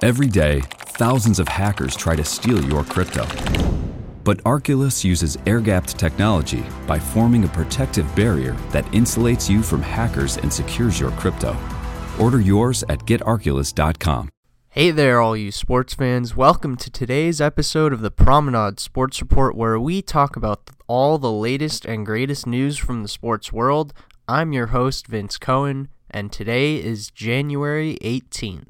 Every day, thousands of hackers try to steal your crypto. But Arculus uses air gapped technology by forming a protective barrier that insulates you from hackers and secures your crypto. Order yours at getarculus.com. Hey there, all you sports fans. Welcome to today's episode of the Promenade Sports Report, where we talk about all the latest and greatest news from the sports world. I'm your host, Vince Cohen, and today is January 18th.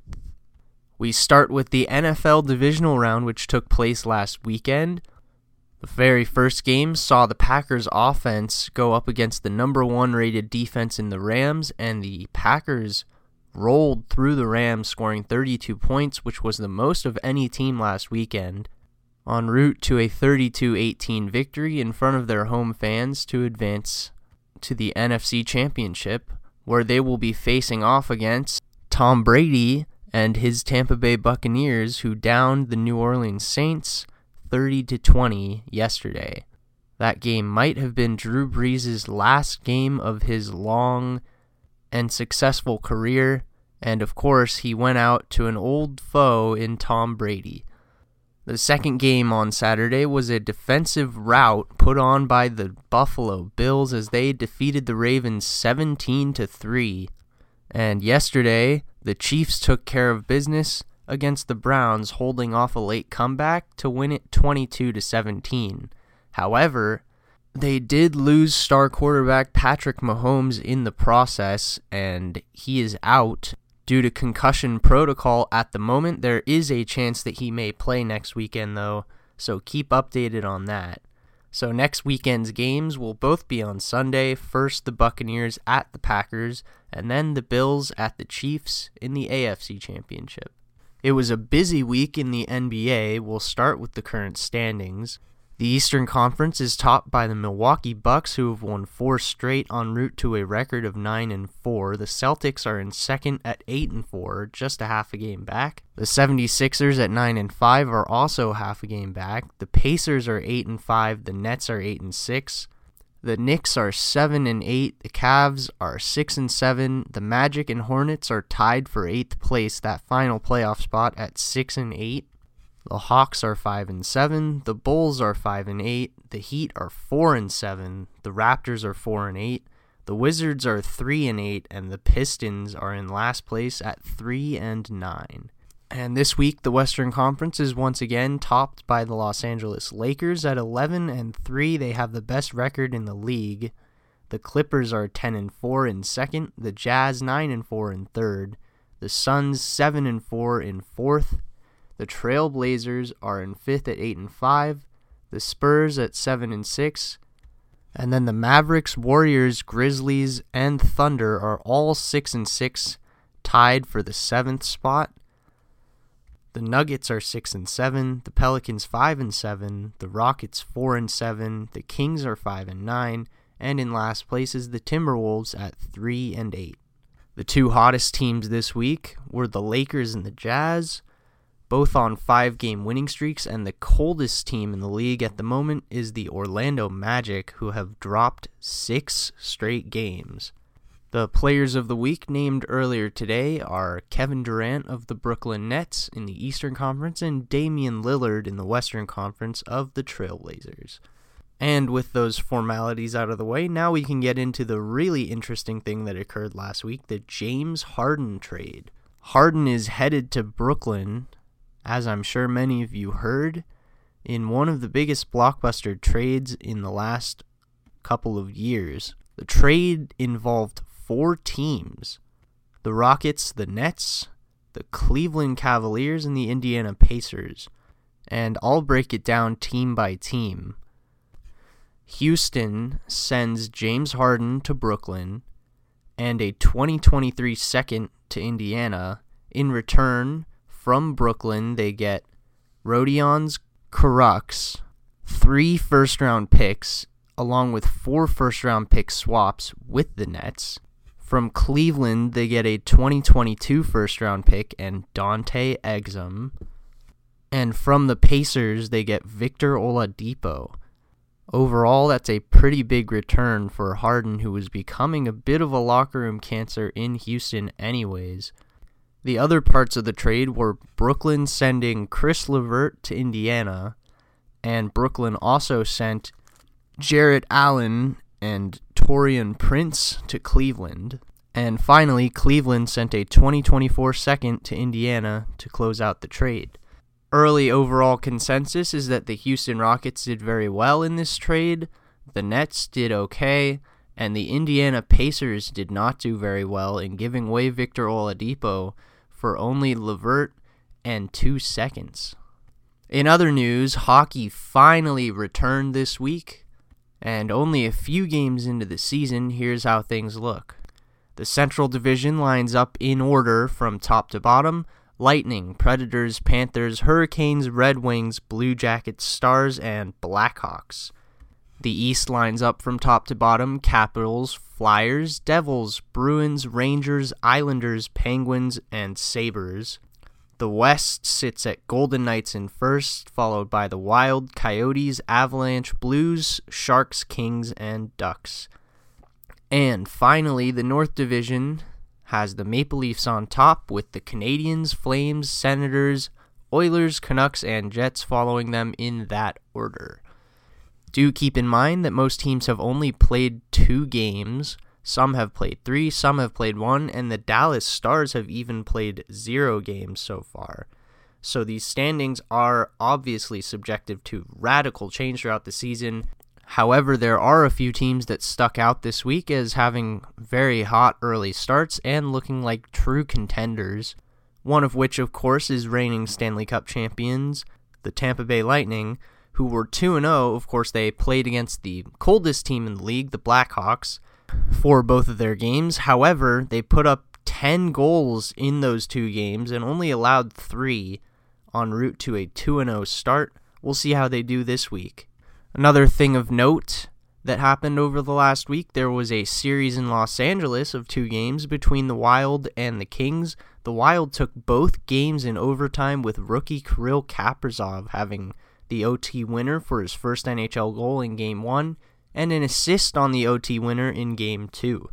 We start with the NFL divisional round, which took place last weekend. The very first game saw the Packers offense go up against the number one rated defense in the Rams, and the Packers rolled through the Rams, scoring 32 points, which was the most of any team last weekend, en route to a 32 18 victory in front of their home fans to advance to the NFC Championship, where they will be facing off against Tom Brady and his Tampa Bay Buccaneers, who downed the New Orleans Saints 30 to 20 yesterday. That game might have been Drew Brees' last game of his long and successful career, and of course, he went out to an old foe in Tom Brady. The second game on Saturday was a defensive rout put on by the Buffalo Bills as they defeated the Ravens 17 to 3. And yesterday, the Chiefs took care of business against the Browns, holding off a late comeback to win it 22 to 17. However, they did lose star quarterback Patrick Mahomes in the process, and he is out due to concussion protocol at the moment. There is a chance that he may play next weekend, though, so keep updated on that. So, next weekend's games will both be on Sunday. First, the Buccaneers at the Packers, and then the Bills at the Chiefs in the AFC Championship. It was a busy week in the NBA. We'll start with the current standings. The Eastern Conference is topped by the Milwaukee Bucks, who have won four straight en route to a record of nine and four. The Celtics are in second at eight and four, just a half a game back. The 76ers at nine and five are also half a game back. The Pacers are eight and five. The Nets are eight and six. The Knicks are 7 and 8, the Cavs are 6 and 7, the Magic and Hornets are tied for 8th place, that final playoff spot at 6 and 8. The Hawks are 5 and 7, the Bulls are 5 and 8, the Heat are 4 and 7, the Raptors are 4 and 8, the Wizards are 3 and 8 and the Pistons are in last place at 3 and 9. And this week, the Western Conference is once again topped by the Los Angeles Lakers at 11 and 3. They have the best record in the league. The Clippers are 10 and 4 in second, the Jazz 9 and 4 in third, the Suns 7 and 4 in fourth, the Trailblazers are in fifth at 8 and 5, the Spurs at 7 and 6, and then the Mavericks, Warriors, Grizzlies, and Thunder are all 6 and 6, tied for the 7th spot. The Nuggets are 6 and 7, the Pelicans 5 and 7, the Rockets 4 and 7, the Kings are 5 and 9, and in last place is the Timberwolves at 3 and 8. The two hottest teams this week were the Lakers and the Jazz, both on 5-game winning streaks, and the coldest team in the league at the moment is the Orlando Magic who have dropped 6 straight games. The players of the week named earlier today are Kevin Durant of the Brooklyn Nets in the Eastern Conference and Damian Lillard in the Western Conference of the Trailblazers. And with those formalities out of the way, now we can get into the really interesting thing that occurred last week the James Harden trade. Harden is headed to Brooklyn, as I'm sure many of you heard, in one of the biggest blockbuster trades in the last couple of years. The trade involved four teams the Rockets, the Nets, the Cleveland Cavaliers, and the Indiana Pacers. And I'll break it down team by team. Houston sends James Harden to Brooklyn and a 2023 second to Indiana. In return, from Brooklyn, they get Rodions Kurucs, three first round picks, along with four first round pick swaps with the Nets. From Cleveland, they get a 2022 first round pick and Dante Exum. And from the Pacers, they get Victor Oladipo. Overall, that's a pretty big return for Harden, who was becoming a bit of a locker room cancer in Houston, anyways. The other parts of the trade were Brooklyn sending Caris LeVert to Indiana, and Brooklyn also sent Jarrett Allen and Taurean Prince to Cleveland. And finally, Cleveland sent a 2024 second to Indiana to close out the trade. Early overall consensus is that the Houston Rockets did very well in this trade, the Nets did okay, and the Indiana Pacers did not do very well in giving away Victor Oladipo for only LeVert and two seconds. In other news, hockey finally returned this week, and only a few games into the season, here's how things look. The Central Division lines up in order from top to bottom Lightning, Predators, Panthers, Hurricanes, Red Wings, Blue Jackets, Stars, and Blackhawks. The East lines up from top to bottom Capitals, Flyers, Devils, Bruins, Rangers, Islanders, Penguins, and Sabres. The West sits at Golden Knights in first, followed by the Wild, Coyotes, Avalanche, Blues, Sharks, Kings, and Ducks. And finally, the North Division has the Maple Leafs on top, with the Canadiens, Flames, Senators, Oilers, Canucks, and Jets following them in that order. Do keep in mind that most teams have only played two games. Some have played three, some have played one, and the Dallas Stars have even played zero games so far. So these standings are obviously subjective to radical change throughout the season. However, there are a few teams that stuck out this week as having very hot early starts and looking like true contenders. One of which, of course, is reigning Stanley Cup champions, the Tampa Bay Lightning, who were 2 0. Of course, they played against the coldest team in the league, the Blackhawks, for both of their games. However, they put up 10 goals in those two games and only allowed three en route to a 2 0 start. We'll see how they do this week. Another thing of note that happened over the last week there was a series in Los Angeles of two games between the Wild and the Kings. The Wild took both games in overtime with rookie Kirill Kaprizov having the OT winner for his first NHL goal in Game 1 and an assist on the OT winner in Game 2.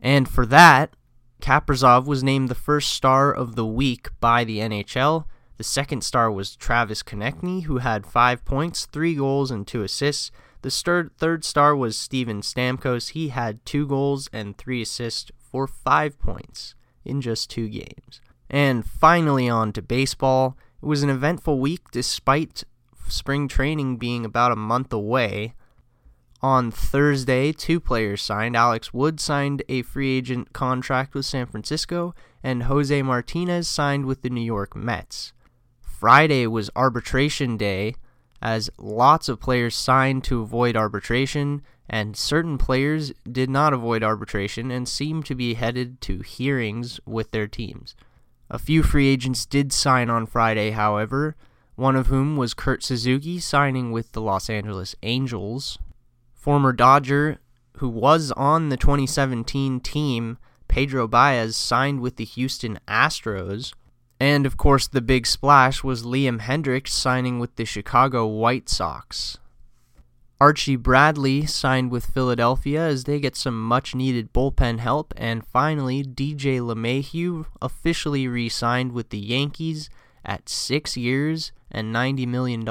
And for that, Kaprizov was named the first star of the week by the NHL the second star was Travis Konecny, who had five points, three goals, and two assists. The third star was Steven Stamkos. He had two goals and three assists for five points in just two games. And finally, on to baseball. It was an eventful week despite spring training being about a month away. On Thursday, two players signed. Alex Wood signed a free agent contract with San Francisco, and Jose Martinez signed with the New York Mets. Friday was arbitration day, as lots of players signed to avoid arbitration, and certain players did not avoid arbitration and seemed to be headed to hearings with their teams. A few free agents did sign on Friday, however, one of whom was Kurt Suzuki signing with the Los Angeles Angels. Former Dodger, who was on the 2017 team, Pedro Baez signed with the Houston Astros. And of course, the big splash was Liam Hendriks signing with the Chicago White Sox. Archie Bradley signed with Philadelphia as they get some much needed bullpen help, and finally, DJ LeMahieu officially re signed with the Yankees at six years and $90 million.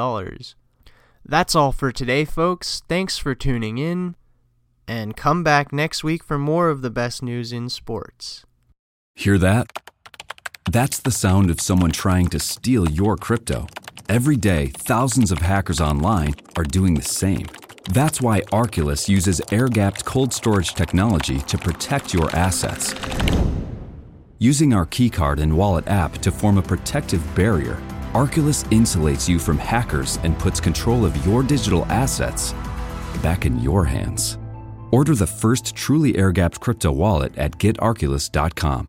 That's all for today, folks. Thanks for tuning in, and come back next week for more of the best news in sports. Hear that? That's the sound of someone trying to steal your crypto. Every day, thousands of hackers online are doing the same. That's why Arculus uses air gapped cold storage technology to protect your assets. Using our keycard and wallet app to form a protective barrier, Arculus insulates you from hackers and puts control of your digital assets back in your hands. Order the first truly air gapped crypto wallet at getarculus.com.